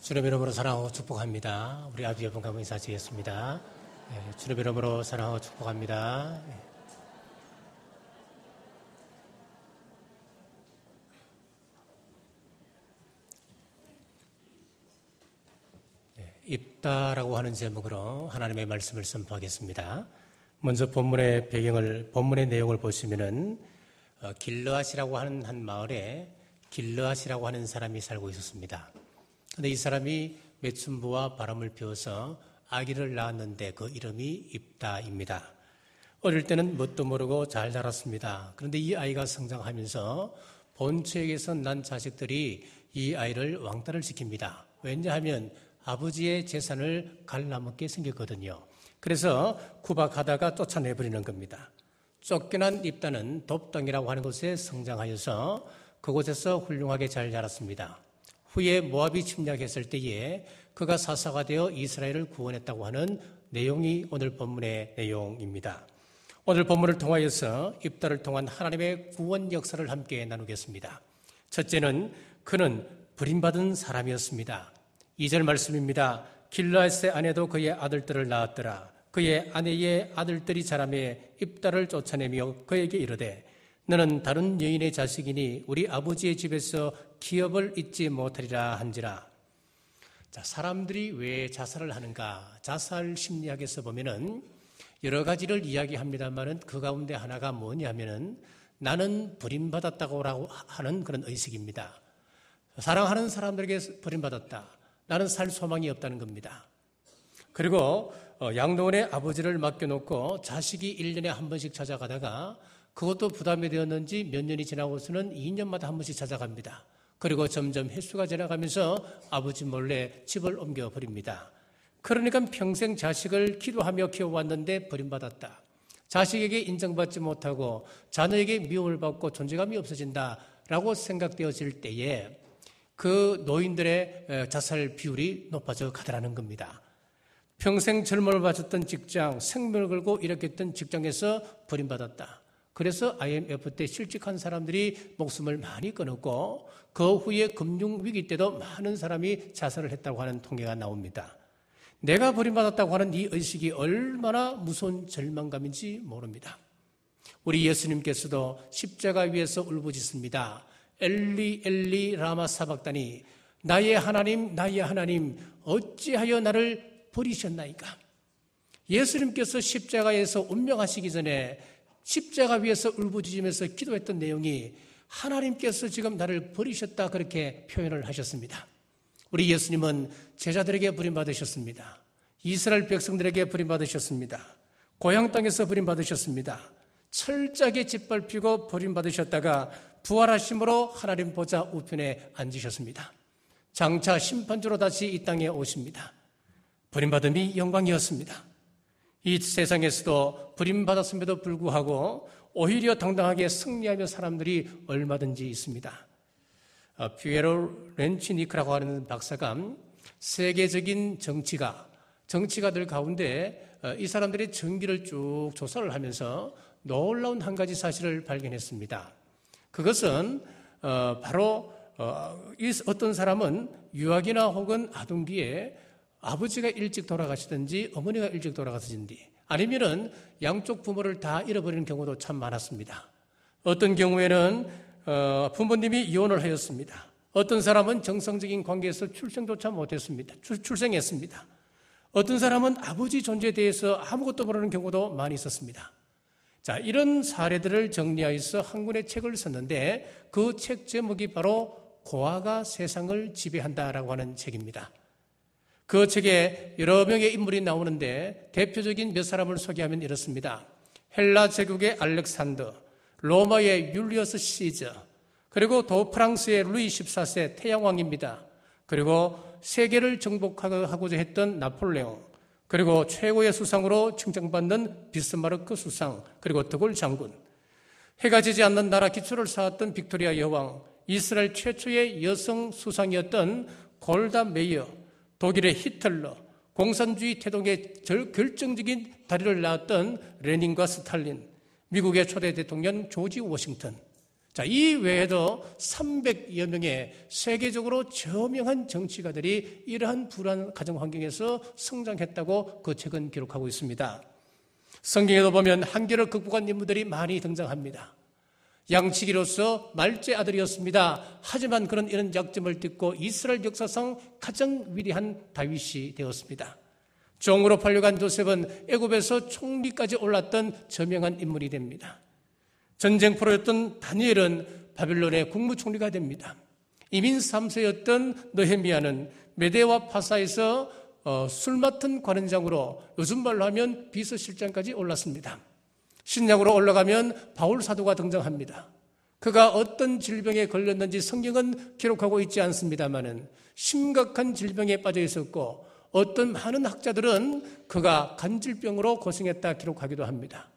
주님 이름으로 사랑하고 축복합니다. 우리 아비 여분 가문 인사드리겠습니다. 네, 주님 이름으로 사랑하고 축복합니다. 네. 네, 입다라고 하는 제목으로 하나님의 말씀을 선포하겠습니다. 먼저 본문의 배경을 본문의 내용을 보시면은 어, 길르앗이라고 하는 한 마을에 길르앗이라고 하는 사람이 살고 있었습니다. 근데 이 사람이 매춘부와 바람을 피워서 아기를 낳았는데 그 이름이 입다입니다. 어릴 때는 뭣도 모르고 잘 자랐습니다. 그런데 이 아이가 성장하면서 본처에게서 난 자식들이 이 아이를 왕따를 시킵니다. 왜냐하면 아버지의 재산을 갈라먹게 생겼거든요. 그래서 구박하다가 쫓아내버리는 겁니다. 쫓겨난 입다는 돕당이라고 하는 곳에 성장하여서 그곳에서 훌륭하게 잘 자랐습니다. 후에 모압이 침략했을 때에 그가 사사가 되어 이스라엘을 구원했다고 하는 내용이 오늘 본문의 내용입니다. 오늘 본문을 통하여서 입다를 통한 하나님의 구원 역사를 함께 나누겠습니다. 첫째는 그는 버림받은 사람이었습니다. 2절 말씀입니다. 길라스의 아내도 그의 아들들을 낳았더라. 그의 아내의 아들들이 자라매 입다를 쫓아내며 그에게 이르되 너는 다른 여인의 자식이니 우리 아버지의 집에서 기업을 잊지 못하리라 한지라. 자, 사람들이 왜 자살을 하는가? 자살 심리학에서 보면은 여러 가지를 이야기합니다만은 그 가운데 하나가 뭐냐면은 나는 버림받았다고 하는 그런 의식입니다. 사랑하는 사람들에게 버림받았다. 나는 살 소망이 없다는 겁니다. 그리고 어, 양도원의 아버지를 맡겨놓고 자식이 1년에 한 번씩 찾아가다가 그것도 부담이 되었는지 몇 년이 지나고서는 2년마다 한 번씩 찾아갑니다. 그리고 점점 횟수가 지나가면서 아버지 몰래 집을 옮겨버립니다. 그러니까 평생 자식을 기도하며 키워왔는데 버림받았다. 자식에게 인정받지 못하고 자녀에게 미움을 받고 존재감이 없어진다 라고 생각되어질 때에 그 노인들의 자살 비율이 높아져 가더라는 겁니다. 평생 젊음을 바쳤던 직장, 생명을 걸고 일했던 직장에서 버림받았다. 그래서 IMF 때 실직한 사람들이 목숨을 많이 끊었고 그 후에 금융위기 때도 많은 사람이 자살을 했다고 하는 통계가 나옵니다. 내가 버림받았다고 하는 이 의식이 얼마나 무서운 절망감인지 모릅니다. 우리 예수님께서도 십자가 위에서 울부짖습니다. 엘리 엘리 라마 사박다니 나의 하나님 나의 하나님 어찌하여 나를 버리셨나이까? 예수님께서 십자가에서 운명하시기 전에 십자가 위에서 울부짖으면서 기도했던 내용이 하나님께서 지금 나를 버리셨다 그렇게 표현을 하셨습니다. 우리 예수님은 제자들에게 버림받으셨습니다. 이스라엘 백성들에게 버림받으셨습니다. 고향 땅에서 버림받으셨습니다. 철저하게 짓밟히고 버림받으셨다가 부활하심으로 하나님 보좌 우편에 앉으셨습니다. 장차 심판주로 다시 이 땅에 오십니다. 버림받음이 영광이었습니다. 이 세상에서도 버림받았음에도 불구하고 오히려 당당하게 승리하며 사람들이 얼마든지 있습니다. 어, 피에로 렌치니크라고 하는 박사가 세계적인 정치가, 정치가들 가운데 어, 이 사람들의 전기를 쭉 조사를 하면서 놀라운 한 가지 사실을 발견했습니다. 그것은 어, 바로 어떤 사람은 유학이나 혹은 아동기에 아버지가 일찍 돌아가시든지 어머니가 일찍 돌아가시든지 아니면은 양쪽 부모를 다 잃어버리는 경우도 참 많았습니다. 어떤 경우에는 어, 부모님이 이혼을 하였습니다. 어떤 사람은 정상적인 관계에서 출생조차 못했습니다. 출, 출생했습니다. 어떤 사람은 아버지 존재에 대해서 아무것도 모르는 경우도 많이 있었습니다. 자, 이런 사례들을 정리하여서 한 권의 책을 썼는데 그 책 제목이 바로 고아가 세상을 지배한다라고 하는 책입니다. 그 책에 여러 명의 인물이 나오는데 대표적인 몇 사람을 소개하면 이렇습니다. 헬라 제국의 알렉산더, 로마의 율리어스 시저, 그리고 도 프랑스의 루이 14세 태양왕입니다. 그리고 세계를 정복하고자 했던 나폴레옹, 그리고 최고의 수상으로 칭찬받는 비스마르크 수상, 그리고 드골 장군, 해가 지지 않는 나라 기초를 쌓았던 빅토리아 여왕, 이스라엘 최초의 여성 수상이었던 골다 메이어, 독일의 히틀러, 공산주의 태동의 결정적인 다리를 놓았던 레닌과 스탈린, 미국의 초대 대통령 조지 워싱턴, 자, 이 외에도 300여 명의 세계적으로 저명한 정치가들이 이러한 불안한 가정 환경에서 성장했다고 그 책은 기록하고 있습니다. 성경에도 보면 한계를 극복한 인물들이 많이 등장합니다. 양치기로서 말제 아들이었습니다. 하지만 그런 이런 약점을 딛고 이스라엘 역사상 가장 위대한 다윗이 되었습니다. 종으로 팔려간 요셉은 애굽에서 총리까지 올랐던 저명한 인물이 됩니다. 전쟁 프로였던 다니엘은 바빌론의 국무총리가 됩니다. 이민 3세였던 너헤미야는 메데와 파사에서 어, 술 맡은 관원장으로 요즘 말로 하면 비서실장까지 올랐습니다. 신약으로 올라가면 바울 사도가 등장합니다. 그가 어떤 질병에 걸렸는지 성경은 기록하고 있지 않습니다만은 심각한 질병에 빠져 있었고 어떤 많은 학자들은 그가 간질병으로 고생했다 기록하기도 합니다.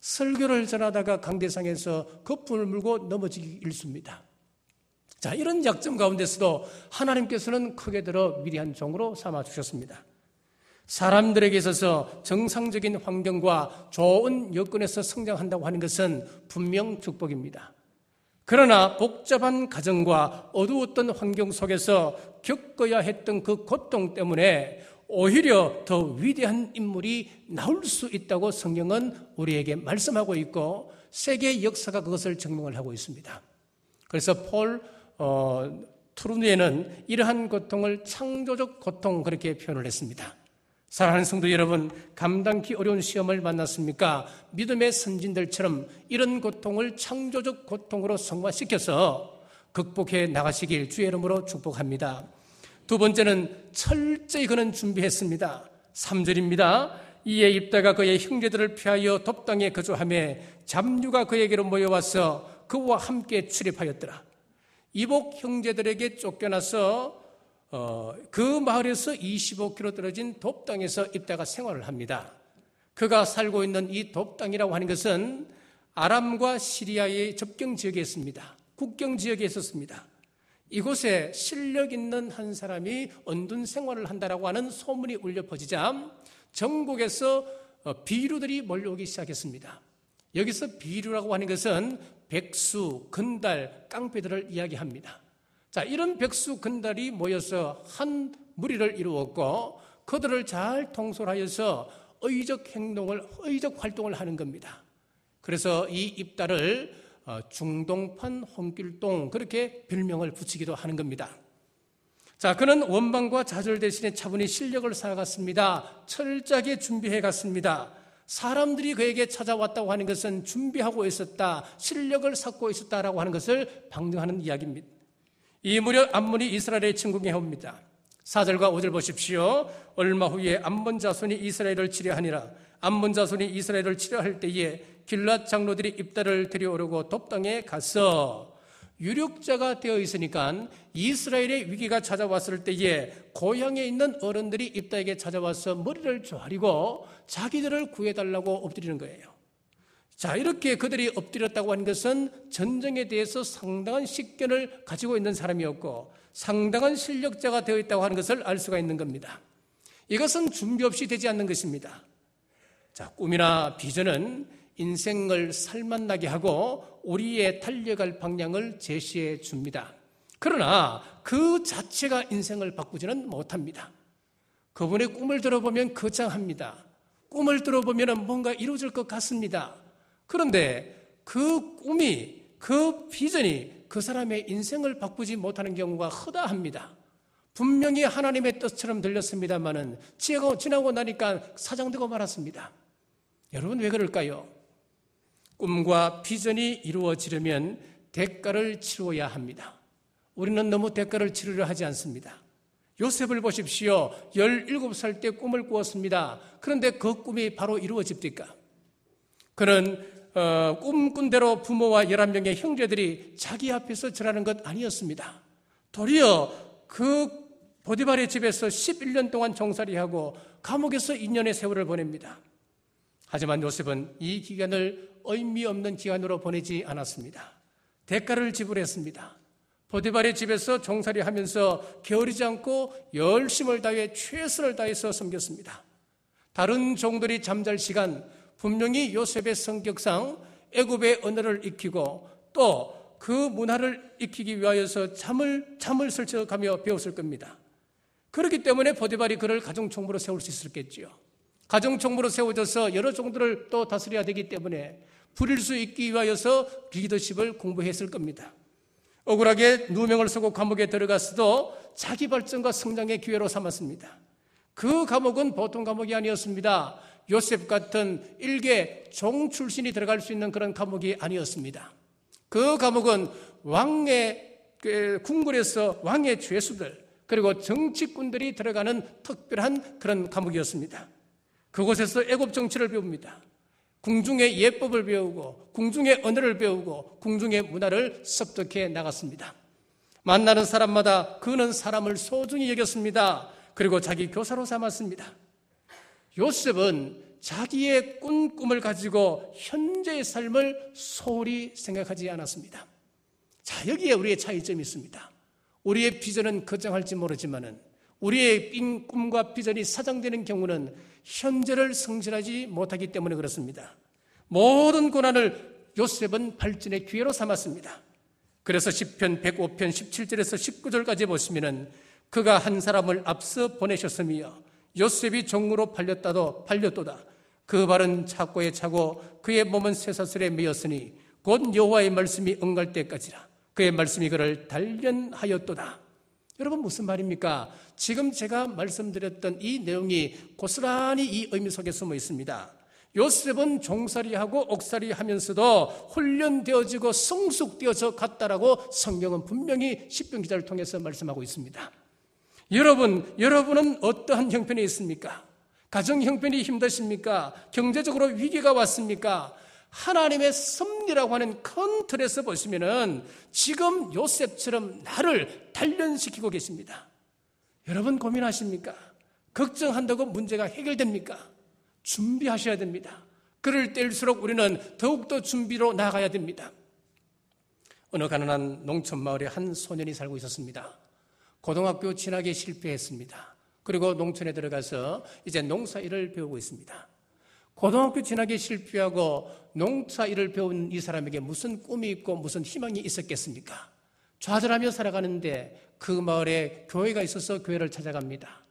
설교를 전하다가 강대상에서 거품을 물고 넘어지기 일수입니다. 자, 이런 약점 가운데서도 하나님께서는 크게 들어 위대한 종으로 삼아 주셨습니다. 사람들에게 있어서 정상적인 환경과 좋은 여건에서 성장한다고 하는 것은 분명 축복입니다. 그러나 복잡한 가정과 어두웠던 환경 속에서 겪어야 했던 그 고통 때문에 오히려 더 위대한 인물이 나올 수 있다고 성경은 우리에게 말씀하고 있고 세계 역사가 그것을 증명을 하고 있습니다. 그래서 폴 어, 투르니에는 이러한 고통을 창조적 고통 그렇게 표현을 했습니다. 사랑하는 성도 여러분, 감당기 어려운 시험을 만났습니까? 믿음의 선진들처럼 이런 고통을 창조적 고통으로 성화시켜서 극복해 나가시길 주의 이름으로 축복합니다. 두 번째는 철저히 그는 준비했습니다. 3절입니다. 이에 입다가 그의 형제들을 피하여 돕당에 거주함에 잡류가 그에게로 모여와서 그와 함께 출입하였더라. 이복 형제들에게 쫓겨나서 어, 그 마을에서 25km 떨어진 돕당에서 입다가 생활을 합니다. 그가 살고 있는 이 돕당이라고 하는 것은 아람과 시리아의 접경 지역에 있습니다. 국경 지역에 있었습니다. 이곳에 실력 있는 한 사람이 언둔 생활을 한다라고 하는 소문이 울려 퍼지자 전국에서 어, 비류들이 몰려오기 시작했습니다. 여기서 비류라고 하는 것은 백수, 건달, 깡패들을 이야기합니다. 자, 이런 백수 건달이 모여서 한 무리를 이루었고 그들을 잘 통솔하여서 의적 행동을, 의적 활동을 하는 겁니다. 그래서 이 입다를 어, 중동판 홍길동 그렇게 별명을 붙이기도 하는 겁니다. 자, 그는 원방과 좌절 대신에 차분히 실력을 쌓아갔습니다. 철저하게 준비해 갔습니다. 사람들이 그에게 찾아왔다고 하는 것은 준비하고 있었다, 실력을 쌓고 있었다라고 하는 것을 방증하는 이야기입니다. 이 무렵 암문이 이스라엘의 침공해 옵니다. 4절과 5절 보십시오. 얼마 후에 암몬 자손이 이스라엘을 치려하니라. 암몬 자손이 이스라엘을 치려할 때에 길랏 장로들이 입다를 들여오르고 돕당에 가서 유력자가 되어 있으니까 이스라엘의 위기가 찾아왔을 때에 고향에 있는 어른들이 입다에게 찾아와서 머리를 조아리고 자기들을 구해달라고 엎드리는 거예요. 자, 이렇게 그들이 엎드렸다고 하는 것은 전쟁에 대해서 상당한 식견을 가지고 있는 사람이었고 상당한 실력자가 되어 있다고 하는 것을 알 수가 있는 겁니다. 이것은 준비 없이 되지 않는 것입니다. 자, 꿈이나 비전은 인생을 살만나게 하고 우리의 달려갈 방향을 제시해 줍니다. 그러나 그 자체가 인생을 바꾸지는 못합니다. 그분의 꿈을 들어보면 거창합니다. 꿈을 들어보면 뭔가 이루어질 것 같습니다. 그런데 그 꿈이, 그 비전이 그 사람의 인생을 바꾸지 못하는 경우가 허다합니다. 분명히 하나님의 뜻처럼 들렸습니다만은 지나고 나니까 사장되고 말았습니다. 여러분 왜 그럴까요? 꿈과 비전이 이루어지려면 대가를 치러야 합니다. 우리는 너무 대가를 치르려 하지 않습니다. 요셉을 보십시오. 17살 때 꿈을 꾸었습니다. 그런데 그 꿈이 바로 이루어집니까? 그는 어, 꿈꾼 대로 부모와 11명의 형제들이 자기 앞에서 절하는 것 아니었습니다. 도리어 그 보디발의 집에서 11년 동안 종살이하고 감옥에서 2년의 세월을 보냅니다. 하지만 요셉은 이 기간을 의미 없는 기간으로 보내지 않았습니다. 대가를 지불했습니다. 보디발의 집에서 종살이 하면서 게으르지 않고 열심을 다해 최선을 다해서 섬겼습니다. 다른 종들이 잠잘 시간 분명히 요셉의 성격상 애굽의 언어를 익히고 또 그 문화를 익히기 위하여서 잠을 잠을 설쳐가며 배웠을 겁니다. 그렇기 때문에 보디발이 그를 가정 총무로 세울 수 있었겠지요. 가정 총무로 세워져서 여러 종들을 또 다스려야 되기 때문에 부릴 수 있기 위하여서 리더십을 공부했을 겁니다. 억울하게 누명을 쓰고 감옥에 들어갔어도 자기 발전과 성장의 기회로 삼았습니다. 그 감옥은 보통 감옥이 아니었습니다. 요셉 같은 일개 종 출신이 들어갈 수 있는 그런 감옥이 아니었습니다. 그 감옥은 왕의 그 궁궐에서 왕의 죄수들 그리고 정치꾼들이 들어가는 특별한 그런 감옥이었습니다. 그곳에서 애굽 정치를 배웁니다. 궁중의 예법을 배우고 궁중의 언어를 배우고 궁중의 문화를 습득해 나갔습니다. 만나는 사람마다 그는 사람을 소중히 여겼습니다. 그리고 자기 교사로 삼았습니다. 요셉은 자기의 꾼 꿈을 가지고 현재의 삶을 소홀히 생각하지 않았습니다. 자, 여기에 우리의 차이점이 있습니다. 우리의 비전은 거정할지 모르지만은 우리의 꿈과 비전이 사장되는 경우는 현재를 성실하지 못하기 때문에 그렇습니다. 모든 고난을 요셉은 발전의 기회로 삼았습니다. 그래서 10편 105편 17절에서 19절까지 보시면은 그가 한 사람을 앞서 보내셨으며 요셉이 종으로 팔렸다도 팔렸도다. 그 발은 착고에 차고 그의 몸은 쇠사슬에 매였으니 곧 여호와의 말씀이 응갈 때까지라. 그의 말씀이 그를 단련하였도다. 여러분 무슨 말입니까? 지금 제가 말씀드렸던 이 내용이 고스란히 이 의미 속에 숨어 있습니다. 요셉은 종살이하고 옥살이 하면서도 훈련되어지고 성숙되어서 갔다라고 성경은 분명히 십병 기자를 통해서 말씀하고 있습니다. 여러분, 여러분은 어떠한 형편에 있습니까? 가정 형편이 힘드십니까? 경제적으로 위기가 왔습니까? 하나님의 섭리라고 하는 큰 틀에서 보시면은 지금 요셉처럼 나를 단련시키고 계십니다. 여러분 고민하십니까? 걱정한다고 문제가 해결됩니까? 준비하셔야 됩니다. 그럴 때일수록 우리는 더욱더 준비로 나가야 됩니다. 어느 가난한 농촌 마을에 한 소년이 살고 있었습니다. 고등학교 진학에 실패했습니다. 그리고 농촌에 들어가서 이제 농사 일을 배우고 있습니다. 고등학교 진학에 실패하고 농사 일을 배운 이 사람에게 무슨 꿈이 있고 무슨 희망이 있었겠습니까? 좌절하며 살아가는데 그 마을에 교회가 있어서 교회를 찾아갑니다.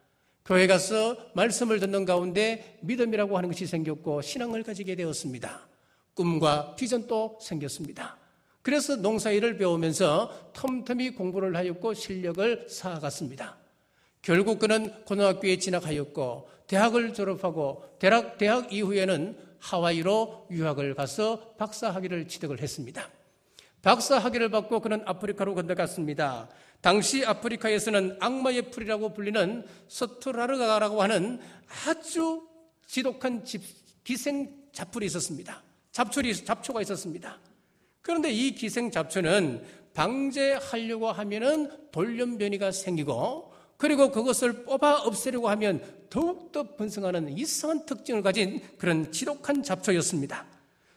교회 가서 말씀을 듣는 가운데 믿음이라고 하는 것이 생겼고 신앙을 가지게 되었습니다. 꿈과 비전도 생겼습니다. 그래서 농사일을 배우면서 텀텀이 공부를 하였고 실력을 쌓아갔습니다. 결국 그는 고등학교에 진학하였고 대학을 졸업하고 대학, 대학 이후에는 하와이로 유학을 가서 박사 학위를 취득을 했습니다. 박사 학위를 받고 그는 아프리카로 건너갔습니다. 당시 아프리카에서는 악마의 풀이라고 불리는 서투라르가라고 하는 아주 지독한 기생 잡풀이 있었습니다. 잡초리, 잡초가 있었습니다. 그런데 이 기생 잡초는 방제하려고 하면은 돌연변이가 생기고 그리고 그것을 뽑아 없애려고 하면 더욱더 번성하는 이상한 특징을 가진 그런 지독한 잡초였습니다.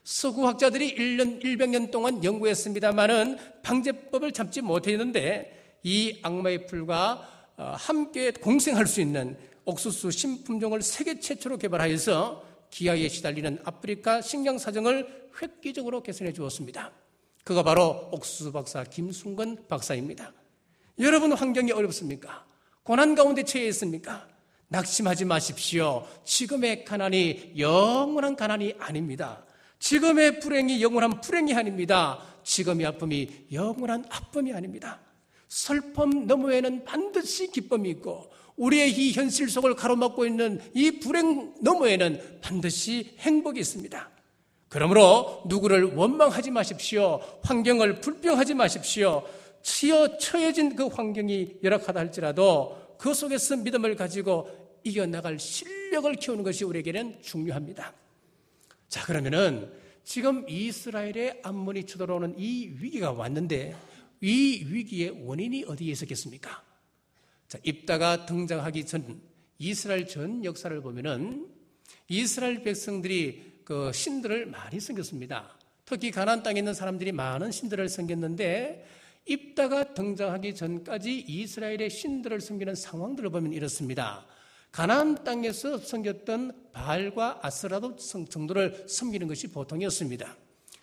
서구학자들이 1년, 100년 동안 연구했습니다만은 방제법을 잡지 못했는데 이 악마의 풀과 어, 함께 공생할 수 있는 옥수수 신품종을 세계 최초로 개발하여서 기아에 시달리는 아프리카 식량 사정을 획기적으로 개선해 주었습니다. 그가 바로 옥수수 박사 김순건 박사입니다. 여러분 환경이 어렵습니까? 고난 가운데 처해 있습니까? 낙심하지 마십시오. 지금의 가난이 영원한 가난이 아닙니다. 지금의 불행이 영원한 불행이 아닙니다. 지금의 아픔이 영원한 아픔이 아닙니다. 슬픔 너머에는 반드시 기쁨이 있고 우리의 이 현실 속을 가로막고 있는 이 불행 너머에는 반드시 행복이 있습니다. 그러므로 누구를 원망하지 마십시오. 환경을 불평하지 마십시오. 치어 처해진 그 환경이 열악하다 할지라도 그 속에서 믿음을 가지고 이겨나갈 실력을 키우는 것이 우리에게는 중요합니다. 자, 그러면은 지금 이스라엘의 암문이 쳐들어오는 이 위기가 왔는데 이 위기의 원인이 어디에 있었겠습니까? 자, 입다가 등장하기 전 이스라엘 전 역사를 보면은 이스라엘 백성들이 그 신들을 많이 섬겼습니다. 특히 가나안 땅에 있는 사람들이 많은 신들을 섬겼는데 입다가 등장하기 전까지 이스라엘의 신들을 섬기는 상황들을 보면 이렇습니다. 가나안 땅에서 섬겼던 바알과 아스라도 정도를 섬기는 것이 보통이었습니다.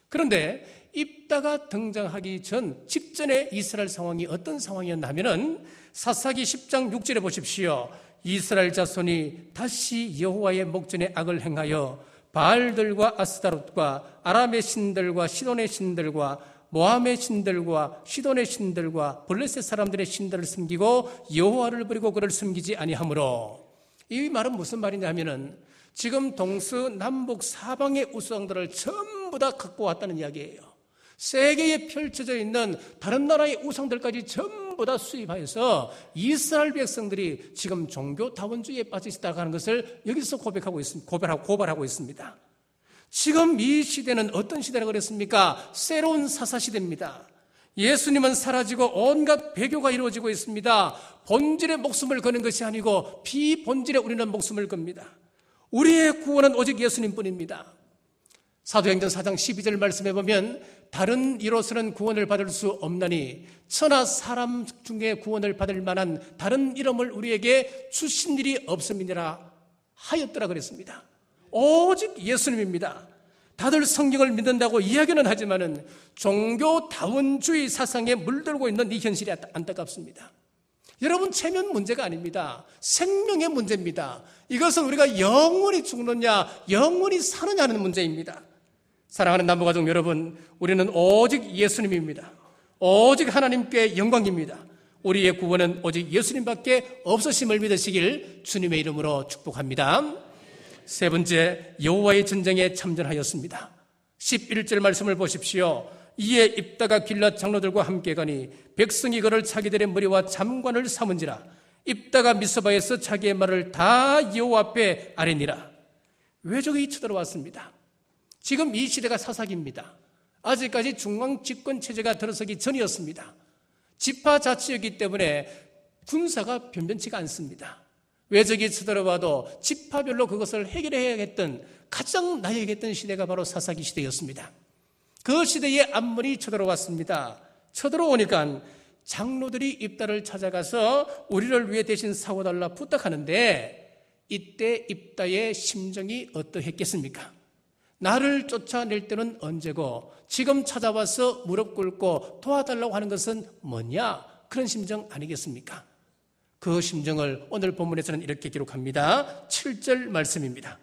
그런데 입다가 등장하기 전 직전에 이스라엘 상황이 어떤 상황이었냐면은 사사기 10장 6절에 보십시오. 이스라엘 자손이 다시 여호와의 목전에 악을 행하여 바알들과 아스다롯과 아람의 신들과 시돈의 신들과 모함의 신들과 시돈의 신들과 블레셋 사람들의 신들을 숨기고 여호와를 버리고 그를 숨기지 아니하므로 이 말은 무슨 말이냐면은 지금 동서 남북 사방의 우상들을 전부 다 갖고 왔다는 이야기예요. 세계에 펼쳐져 있는 다른 나라의 우상들까지 전부 다 수입하여서 이스라엘 백성들이 지금 종교 다원주의에 빠져 있다는 것을 여기서 고백하고 있습니다. 고발하고, 고발하고 있습니다. 지금 이 시대는 어떤 시대라고 그랬습니까? 새로운 사사 시대입니다. 예수님은 사라지고 온갖 배교가 이루어지고 있습니다. 본질의 목숨을 거는 것이 아니고 비본질에 우리는 목숨을 겁니다. 우리의 구원은 오직 예수님 뿐입니다. 사도행전 4장 12절 말씀해 보면 다른 이로서는 구원을 받을 수 없나니 천하 사람 중에 구원을 받을 만한 다른 이름을 우리에게 주신 일이 없음이니라 하였더라 그랬습니다. 오직 예수님입니다. 다들 성경을 믿는다고 이야기는 하지만은 종교 다원주의 사상에 물들고 있는 이 현실이 안타깝습니다. 여러분 체면 문제가 아닙니다. 생명의 문제입니다. 이것은 우리가 영원히 죽느냐, 영원히 사느냐는 문제입니다. 사랑하는 남부가족 여러분, 우리는 오직 예수님입니다. 오직 하나님께 영광입니다. 우리의 구원은 오직 예수님밖에 없으심을 믿으시길 주님의 이름으로 축복합니다. 세 번째, 여호와의 전쟁에 참전하였습니다. 11절 말씀을 보십시오. 이에 입다가 길랏 장로들과 함께 가니 백성이 그를 자기들의 머리와 잠관을 삼은지라 입다가 미스바에서 자기의 말을 다 여호와 앞에 아뢰니라. 왜적이 쳐들어왔습니다. 지금 이 시대가 사사기입니다. 아직까지 중앙 집권 체제가 들어서기 전이었습니다. 지파 자치였기 때문에 군사가 변변치가 않습니다. 외적이 쳐들어와도 지파별로 그것을 해결해야겠던 가장 나야겠던 시대가 바로 사사기 시대였습니다. 그 시대에 암문이 쳐들어왔습니다. 쳐들어오니까 장로들이 입다를 찾아가서 우리를 위해 대신 사고달라 부탁하는데 이때 입다의 심정이 어떠했겠습니까? 나를 쫓아낼 때는 언제고 지금 찾아와서 무릎 꿇고 도와달라고 하는 것은 뭐냐? 그런 심정 아니겠습니까? 그 심정을 오늘 본문에서는 이렇게 기록합니다. 7절 말씀입니다.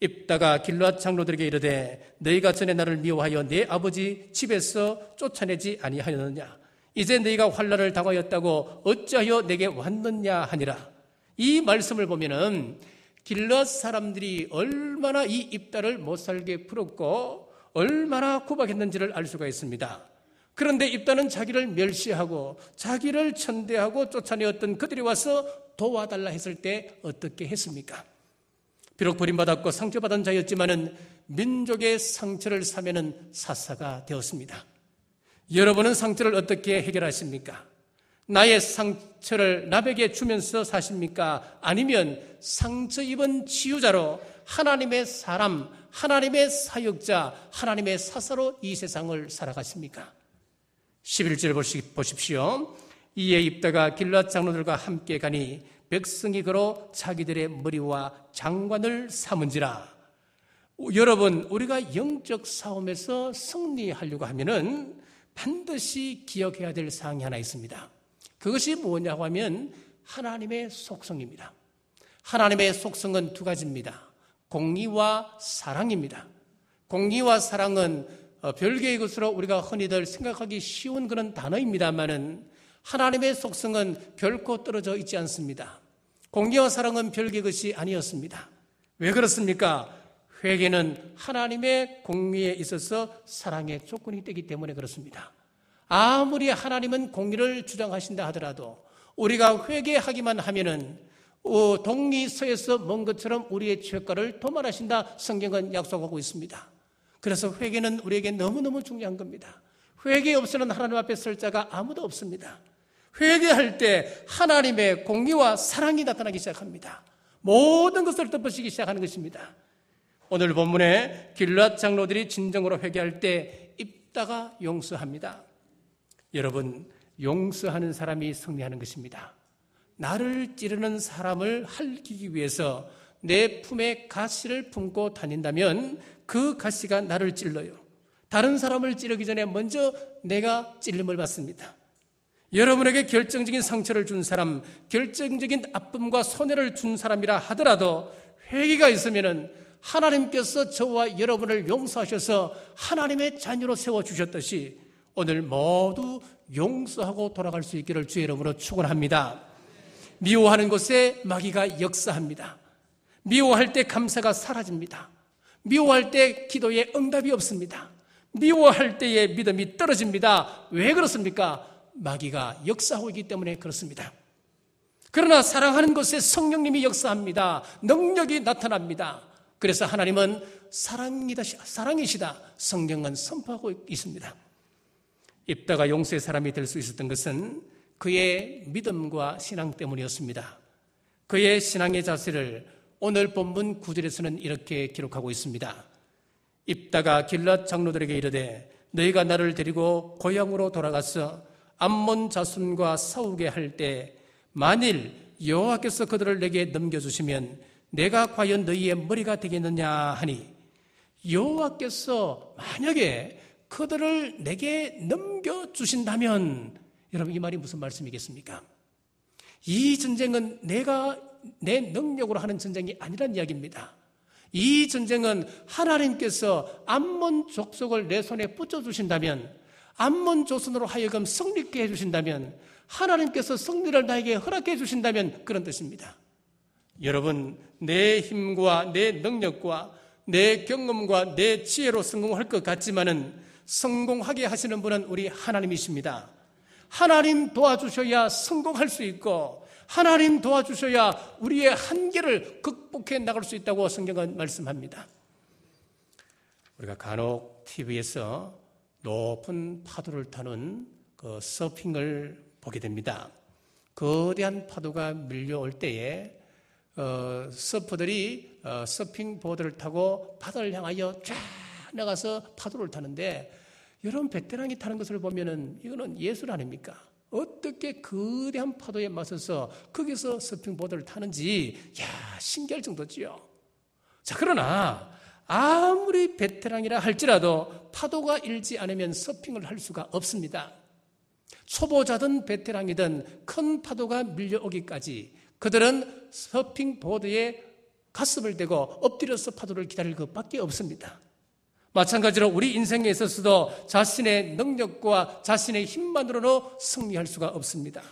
입다가 길앗 장로들에게 이르되 너희가 전에 나를 미워하여 내 아버지 집에서 쫓아내지 아니하였느냐 이제 너희가 환란을 당하였다고 어찌하여 내게 왔느냐 하니라 이 말씀을 보면은 길앗 사람들이 얼마나 이 입다를 못 살게 풀었고 얼마나 구박했는지를 알 수가 있습니다. 그런데 입다는 자기를 멸시하고 자기를 천대하고 쫓아내었던 그들이 와서 도와달라 했을 때 어떻게 했습니까? 비록 버림받았고 상처받은 자였지만은 민족의 상처를 사면은 사사가 되었습니다. 여러분은 상처를 어떻게 해결하십니까? 나의 상처를 남에게 주면서 사십니까? 아니면 상처 입은 치유자로 하나님의 사람, 하나님의 사역자, 하나님의 사사로 이 세상을 살아가십니까? 11절 보십시오. 이에 입다가 길랏 장로들과 함께 가니 백성이 걸어 자기들의 머리와 장관을 삼은지라. 여러분, 우리가 영적 싸움에서 승리하려고 하면은 반드시 기억해야 될 사항이 하나 있습니다. 그것이 뭐냐고 하면 하나님의 속성입니다. 하나님의 속성은 두 가지입니다. 공의와 사랑입니다. 공의와 사랑은 어, 별개의 것으로 우리가 흔히들 생각하기 쉬운 그런 단어입니다만은 하나님의 속성은 결코 떨어져 있지 않습니다. 공개와 사랑은 별개 것이 아니었습니다. 왜 그렇습니까? 회개는 하나님의 공의에 있어서 사랑의 조건이 되기 때문에 그렇습니다. 아무리 하나님은 공의를 주장하신다 하더라도 우리가 회개하기만 하면은 어, 동리서에서 먼 것처럼 우리의 죄가를 도말하신다 성경은 약속하고 있습니다. 그래서 회개는 우리에게 너무너무 중요한 겁니다. 회개 없이는 하나님 앞에 설 자가 아무도 없습니다. 회개할 때 하나님의 공의와 사랑이 나타나기 시작합니다. 모든 것을 덮으시기 시작하는 것입니다. 오늘 본문에 길랏 장로들이 진정으로 회개할 때 입다가 용서합니다. 여러분, 용서하는 사람이 승리하는 것입니다. 나를 찌르는 사람을 할기기 위해서 내 품에 가시를 품고 다닌다면 그 가시가 나를 찔러요. 다른 사람을 찌르기 전에 먼저 내가 찔림을 받습니다. 여러분에게 결정적인 상처를 준 사람, 결정적인 아픔과 손해를 준 사람이라 하더라도 회개가 있으면은 하나님께서 저와 여러분을 용서하셔서 하나님의 자녀로 세워 주셨듯이 오늘 모두 용서하고 돌아갈 수 있기를 주의 이름으로 축원합니다. 미워하는 곳에 마귀가 역사합니다. 미워할 때 감사가 사라집니다. 미워할 때 기도에 응답이 없습니다. 미워할 때에 믿음이 떨어집니다. 왜 그렇습니까? 마귀가 역사하고 있기 때문에 그렇습니다. 그러나 사랑하는 곳에 성령님이 역사합니다. 능력이 나타납니다. 그래서 하나님은 사랑이다, 사랑이시다. 성경은 선포하고 있습니다. 입다가 용서의 사람이 될 수 있었던 것은 그의 믿음과 신앙 때문이었습니다. 그의 신앙의 자세를 오늘 본문 구절에서는 이렇게 기록하고 있습니다. 입다가 길랏 장로들에게 이르되 너희가 나를 데리고 고향으로 돌아가서 암몬 자손과 싸우게 할 때 만일 여호와께서 그들을 내게 넘겨주시면 내가 과연 너희의 머리가 되겠느냐 하니 여호와께서 만약에 그들을 내게 넘겨주신다면 여러분 이 말이 무슨 말씀이겠습니까? 이 전쟁은 내가 내 능력으로 하는 전쟁이 아니란 이야기입니다. 이 전쟁은 하나님께서 암몬 족속을 내 손에 붙여 주신다면 암몬 조선으로 하여금 승리케 해 주신다면 하나님께서 승리를 나에게 허락해 주신다면 그런 뜻입니다. 여러분, 내 힘과 내 능력과 내 경험과 내 지혜로 성공할 것 같지만은 성공하게 하시는 분은 우리 하나님이십니다. 하나님 도와주셔야 성공할 수 있고 하나님 도와주셔야 우리의 한계를 극복해 나갈 수 있다고 성경은 말씀합니다. 우리가 간혹 TV에서 높은 파도를 타는 그 서핑을 보게 됩니다. 거대한 파도가 밀려올 때에 어, 서퍼들이 어, 서핑 보드를 타고 바다를 향하여 쫙 나가서 파도를 타는데 여러분 베테랑이 타는 것을 보면은 이거는 예술 아닙니까? 어떻게 거대한 파도에 맞서서 거기서 서핑보드를 타는지 야 신기할 정도지요. 자 그러나 아무리 베테랑이라 할지라도 파도가 일지 않으면 서핑을 할 수가 없습니다. 초보자든 베테랑이든 큰 파도가 밀려오기까지 그들은 서핑보드에 가슴을 대고 엎드려서 파도를 기다릴 것밖에 없습니다. 마찬가지로 우리 인생에 있어서도 자신의 능력과 자신의 힘만으로는 승리할 수가 없습니다.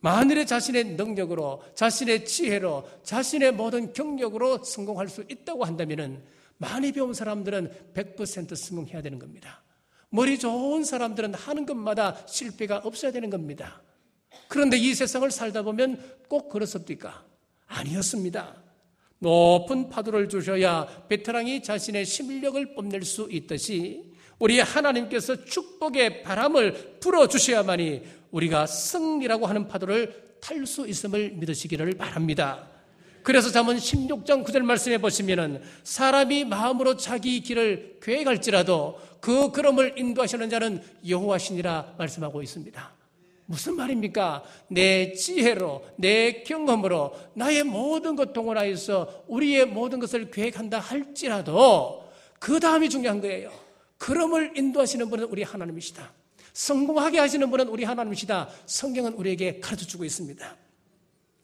만일에 자신의 능력으로, 자신의 지혜로, 자신의 모든 경력으로 성공할 수 있다고 한다면 많이 배운 사람들은 100% 성공해야 되는 겁니다. 머리 좋은 사람들은 하는 것마다 실패가 없어야 되는 겁니다. 그런데 이 세상을 살다 보면 꼭 그렇습니까? 아니었습니다. 높은 파도를 주셔야 베테랑이 자신의 실력을 뽐낼 수 있듯이 우리 하나님께서 축복의 바람을 불어주셔야만이 우리가 승리라고 하는 파도를 탈 수 있음을 믿으시기를 바랍니다. 그래서 잠언 16장 9절 말씀해 보시면은 사람이 마음으로 자기 길을 계획할지라도 그 걸음을 인도하시는 자는 여호와시니라 말씀하고 있습니다. 무슨 말입니까? 내 지혜로, 내 경험으로 나의 모든 것 동원하여서 우리의 모든 것을 계획한다 할지라도 그 다음이 중요한 거예요. 그럼을 인도하시는 분은 우리 하나님이시다. 성공하게 하시는 분은 우리 하나님이시다. 성경은 우리에게 가르쳐 주고 있습니다.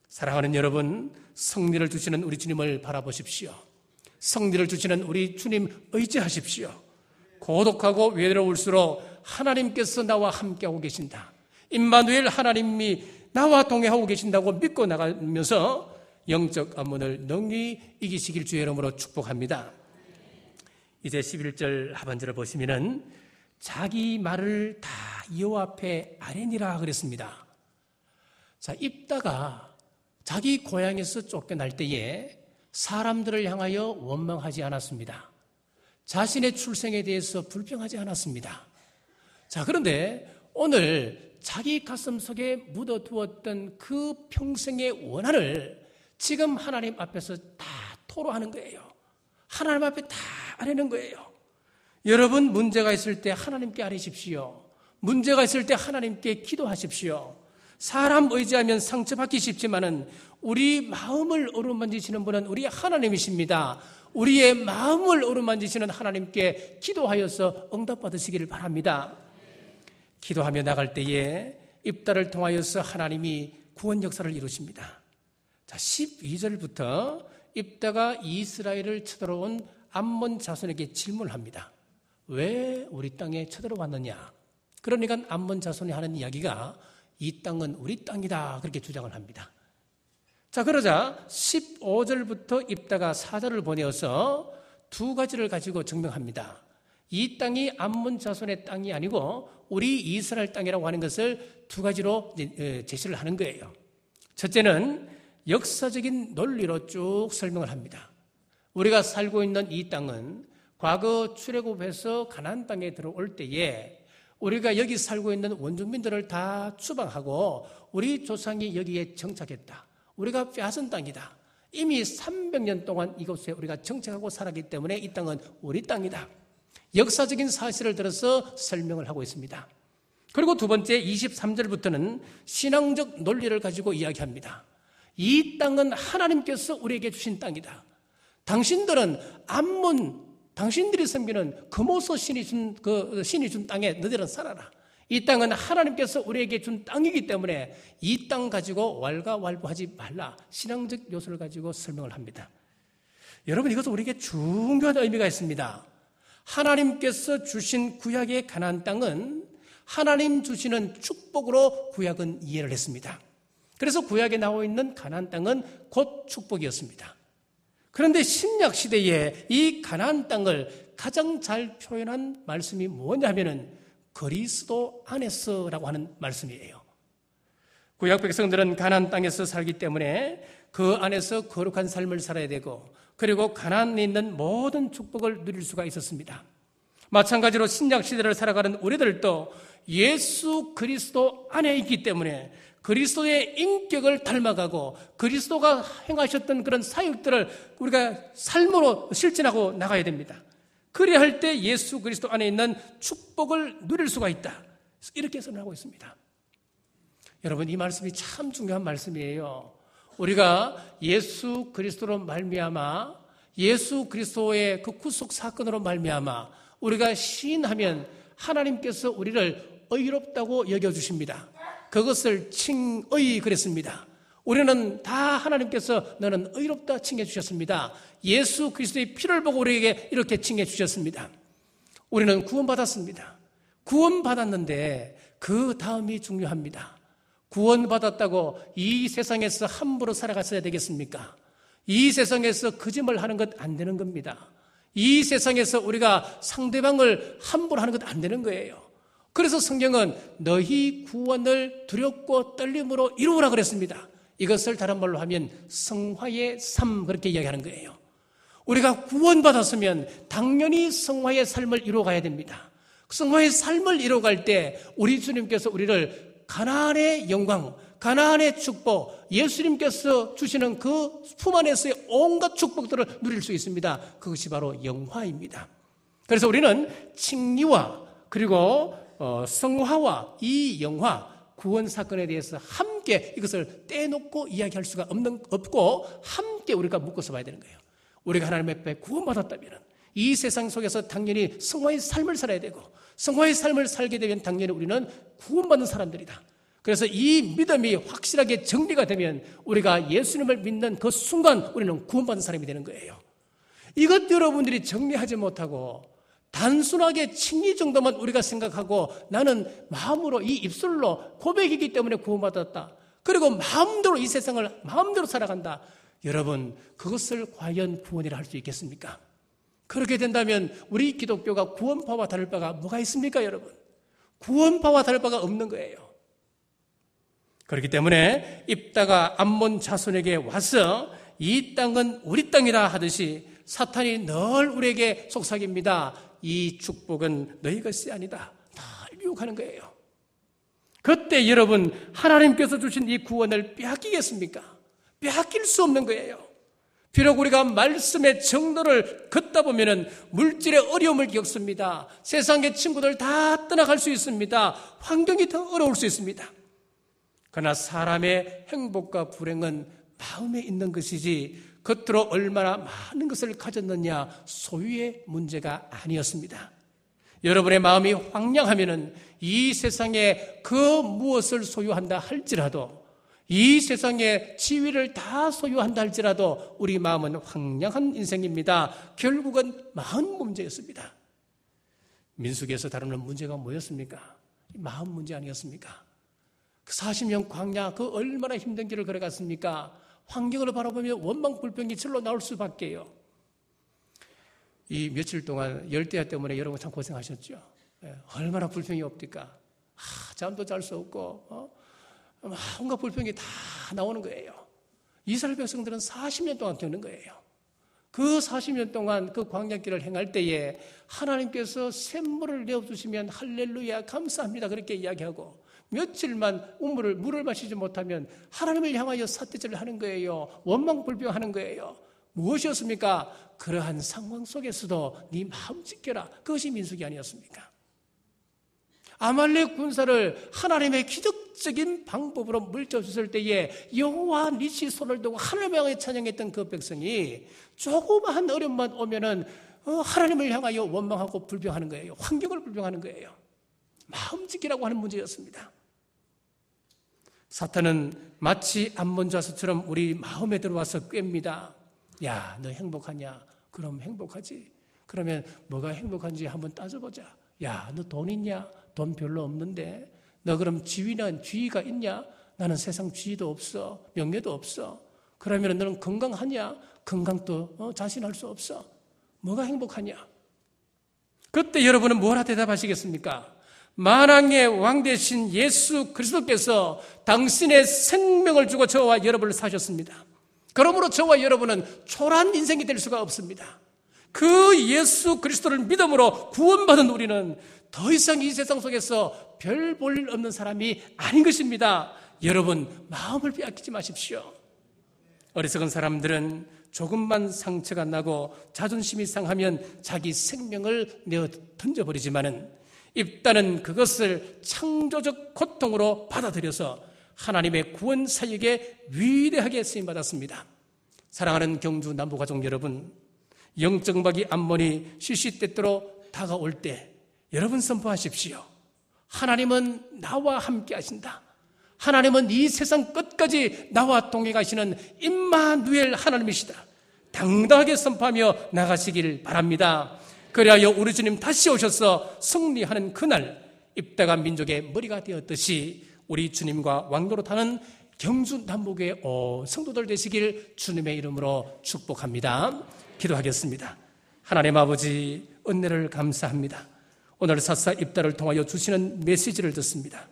사랑하는 여러분, 성리를 주시는 우리 주님을 바라보십시오. 성리를 주시는 우리 주님 의지하십시오. 고독하고 외로울수록 하나님께서 나와 함께하고 계신다. 임마누엘 하나님이 나와 동행하고 계신다고 믿고 나가면서 영적 암문을 능히 이기시길 주의 이름으로 축복합니다. 이제 11절 하반절을 보시면은 자기 말을 다 여호와 앞에 아뢰니라 그랬습니다. 자, 입다가 자기 고향에서 쫓겨날 때에 사람들을 향하여 원망하지 않았습니다. 자신의 출생에 대해서 불평하지 않았습니다. 자, 그런데 오늘 자기 가슴 속에 묻어두었던 그 평생의 원한을 지금 하나님 앞에서 다 토로하는 거예요. 하나님 앞에 다 아뢰는 거예요. 여러분 문제가 있을 때 하나님께 아뢰십시오. 문제가 있을 때 하나님께 기도하십시오. 사람 의지하면 상처받기 쉽지만은 우리 마음을 어루만지시는 분은 우리 하나님이십니다. 우리의 마음을 어루만지시는 하나님께 기도하여서 응답받으시기를 바랍니다. 기도하며 나갈 때에 입다를 통하여서 하나님이 구원 역사를 이루십니다. 자, 12절부터 입다가 이스라엘을 쳐들어온 암몬 자손에게 질문을 합니다. 왜 우리 땅에 쳐들어왔느냐? 그러니까 암몬 자손이 하는 이야기가 이 땅은 우리 땅이다. 그렇게 주장을 합니다. 자, 그러자 15절부터 입다가 사절을 보내어서 두 가지를 가지고 증명합니다. 이 땅이 암몬 자손의 땅이 아니고 우리 이스라엘 땅이라고 하는 것을 두 가지로 제시를 하는 거예요. 첫째는 역사적인 논리로 쭉 설명을 합니다. 우리가 살고 있는 이 땅은 과거 출애굽해서 가나안 땅에 들어올 때에 우리가 여기 살고 있는 원주민들을 다 추방하고 우리 조상이 여기에 정착했다. 우리가 빼앗은 땅이다. 이미 300년 동안 이곳에 우리가 정착하고 살았기 때문에 이 땅은 우리 땅이다. 역사적인 사실을 들어서 설명을 하고 있습니다. 그리고 두 번째 23절부터는 신앙적 논리를 가지고 이야기합니다. 이 땅은 하나님께서 우리에게 주신 땅이다. 당신들은 암문, 당신들이 섬기는 금오소 신이 준, 그, 신이 준 땅에 너희들은 살아라. 이 땅은 하나님께서 우리에게 준 땅이기 때문에 이 땅 가지고 왈가왈부하지 말라. 신앙적 요소를 가지고 설명을 합니다. 여러분 이것은 우리에게 중요한 의미가 있습니다. 하나님께서 주신 구약의 가나안 땅은 하나님 주시는 축복으로 구약은 이해를 했습니다. 그래서 구약에 나와 있는 가나안 땅은 곧 축복이었습니다. 그런데 신약 시대에 이 가나안 땅을 가장 잘 표현한 말씀이 뭐냐면은 그리스도 안에서라고 하는 말씀이에요. 구약 백성들은 가나안 땅에서 살기 때문에 그 안에서 거룩한 삶을 살아야 되고 그리고 가나안에 있는 모든 축복을 누릴 수가 있었습니다. 마찬가지로 신약 시대를 살아가는 우리들도 예수 그리스도 안에 있기 때문에 그리스도의 인격을 닮아가고 그리스도가 행하셨던 그런 사역들을 우리가 삶으로 실천하고 나가야 됩니다. 그래야 할 때 예수 그리스도 안에 있는 축복을 누릴 수가 있다. 이렇게 선언하고 있습니다. 여러분 이 말씀이 참 중요한 말씀이에요. 우리가 예수 그리스도로 말미암아 예수 그리스도의 그 구속 사건으로 말미암아 우리가 시인하면 하나님께서 우리를 의롭다고 여겨 주십니다. 그것을 칭의 그랬습니다. 우리는 다 하나님께서 너는 의롭다 칭해 주셨습니다. 예수 그리스도의 피를 보고 우리에게 이렇게 칭해 주셨습니다. 우리는 구원받았습니다. 구원받았는데 그 다음이 중요합니다. 구원받았다고 이 세상에서 함부로 살아갔어야 되겠습니까? 이 세상에서 거짓말 하는 것 안 되는 겁니다. 이 세상에서 우리가 상대방을 함부로 하는 것 안 되는 거예요. 그래서 성경은 너희 구원을 두렵고 떨림으로 이루라 그랬습니다. 이것을 다른 말로 하면 성화의 삶 그렇게 이야기하는 거예요. 우리가 구원받았으면 당연히 성화의 삶을 이루어가야 됩니다. 성화의 삶을 이루어갈 때 우리 주님께서 우리를 가나안의 영광, 가나안의 축복, 예수님께서 주시는 그 품 안에서의 온갖 축복들을 누릴 수 있습니다. 그것이 바로 영화입니다. 그래서 우리는 칭리와 그리고 어, 성화와 이 영화 구원 사건에 대해서 함께 이것을 떼놓고 이야기할 수가 없는 없고 함께 우리가 묶어서 봐야 되는 거예요. 우리가 하나님 앞에 구원받았다면 이 세상 속에서 당연히 성화의 삶을 살아야 되고 성화의 삶을 살게 되면 당연히 우리는 구원받는 사람들이다. 그래서 이 믿음이 확실하게 정리가 되면 우리가 예수님을 믿는 그 순간 우리는 구원받는 사람이 되는 거예요. 이것 여러분들이 정리하지 못하고 단순하게 칭의 정도만 우리가 생각하고 나는 마음으로 이 입술로 고백이기 때문에 구원받았다. 그리고 마음대로 이 세상을 마음대로 살아간다. 여러분, 그것을 과연 구원이라 할 수 있겠습니까? 그렇게 된다면 우리 기독교가 구원파와 다를 바가 뭐가 있습니까, 여러분? 구원파와 다를 바가 없는 거예요. 그렇기 때문에 입다가 암몬 자손에게 와서 이 땅은 우리 땅이다 하듯이 사탄이 늘 우리에게 속삭입니다. 이 축복은 너희 것이 아니다. 다 미혹하는 거예요. 그때 여러분 하나님께서 주신 이 구원을 빼앗기겠습니까? 빼앗길 수 없는 거예요. 비록 우리가 말씀의 정도를 걷다 보면은 물질의 어려움을 겪습니다. 세상의 친구들 다 떠나갈 수 있습니다. 환경이 더 어려울 수 있습니다. 그러나 사람의 행복과 불행은 마음에 있는 것이지 겉으로 얼마나 많은 것을 가졌느냐 소유의 문제가 아니었습니다. 여러분의 마음이 황량하면은 이 세상에 그 무엇을 소유한다 할지라도 이 세상에 지위를 다 소유한다 할지라도 우리 마음은 황량한 인생입니다. 결국은 마음 문제였습니다. 민숙에서 다루는 문제가 뭐였습니까? 마음 문제 아니었습니까? 그 40년 광야 그 얼마나 힘든 길을 걸어갔습니까? 환경을 바라보면 원망 불평이 절로 나올 수밖에요. 이 며칠 동안 열대야 때문에 여러분 참 고생하셨죠. 예, 얼마나 불평이 없니까 아, 잠도 잘 수 없고 어? 온갖 불평이 다 나오는 거예요. 이스라엘 백성들은 40년 동안 겪는 거예요. 그 40년 동안 그 광야길을 행할 때에 하나님께서 샘물을 내어주시면 할렐루야 감사합니다 그렇게 이야기하고 며칠만 우물을 물을 마시지 못하면 하나님을 향하여 사태질을 하는 거예요. 원망불평하는 거예요. 무엇이었습니까? 그러한 상황 속에서도 네 마음 지켜라. 그것이 민숙이 아니었습니까? 아말렉 군사를 하나님의 기적적인 방법으로 물려줬을 때에 여호와 니시 손을 두고 하나님을 향해 찬양했던 그 백성이 조그마한 어려움만 오면은 어, 하나님을 향하여 원망하고 불평하는 거예요. 환경을 불평하는 거예요. 마음 지키라고 하는 문제였습니다. 사탄은 마치 암몬자수처럼 우리 마음에 들어와서 꿰입니다. 야, 너 행복하냐? 그럼 행복하지. 그러면 뭐가 행복한지 한번 따져보자. 야, 너 돈 있냐? 돈 별로 없는데. 너 그럼 지위는 지위가 있냐? 나는 세상 지위도 없어. 명예도 없어. 그러면 너는 건강하냐? 건강도 어, 자신할 수 없어. 뭐가 행복하냐? 그때 여러분은 뭐라 대답하시겠습니까? 만왕의 왕 대신 예수 그리스도께서 당신의 생명을 주고 저와 여러분을 사셨습니다. 그러므로 저와 여러분은 초란 인생이 될 수가 없습니다. 그 예수 그리스도를 믿음으로 구원받은 우리는 더 이상 이 세상 속에서 별 볼 일 없는 사람이 아닌 것입니다. 여러분, 마음을 빼앗기지 마십시오. 어리석은 사람들은 조금만 상처가 나고 자존심이 상하면 자기 생명을 내어 던져버리지만은 입다는 그것을 창조적 고통으로 받아들여서 하나님의 구원 사역에 위대하게 쓰임 받았습니다. 사랑하는 경주 남부가족 여러분, 영정박이 암몬이 시시때때로 다가올 때 여러분 선포하십시오. 하나님은 나와 함께 하신다. 하나님은 이 세상 끝까지 나와 동행하시는 임마누엘 하나님이시다. 당당하게 선포하며 나가시길 바랍니다. 그리하여 우리 주님 다시 오셔서 승리하는 그날 입다가 민족의 머리가 되었듯이 우리 주님과 왕도로 타는 경주 남북의 어, 성도들 되시길 주님의 이름으로 축복합니다. 기도하겠습니다. 하나님 아버지 은혜를 감사합니다. 오늘 사사 입다를 통하여 주시는 메시지를 듣습니다.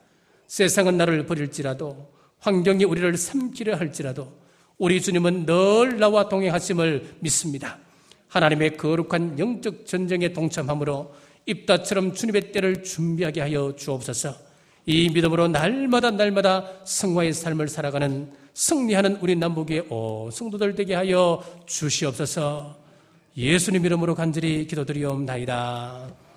세상은 나를 버릴지라도 환경이 우리를 삼키려 할지라도 우리 주님은 늘 나와 동행하심을 믿습니다. 하나님의 거룩한 영적 전쟁에 동참함으로 입다처럼 주님의 때를 준비하게 하여 주옵소서. 이 믿음으로 날마다 날마다 성화의 삶을 살아가는 승리하는 우리 남북의 오 성도들 되게 하여 주시옵소서. 예수님 이름으로 간절히 기도드리옵나이다.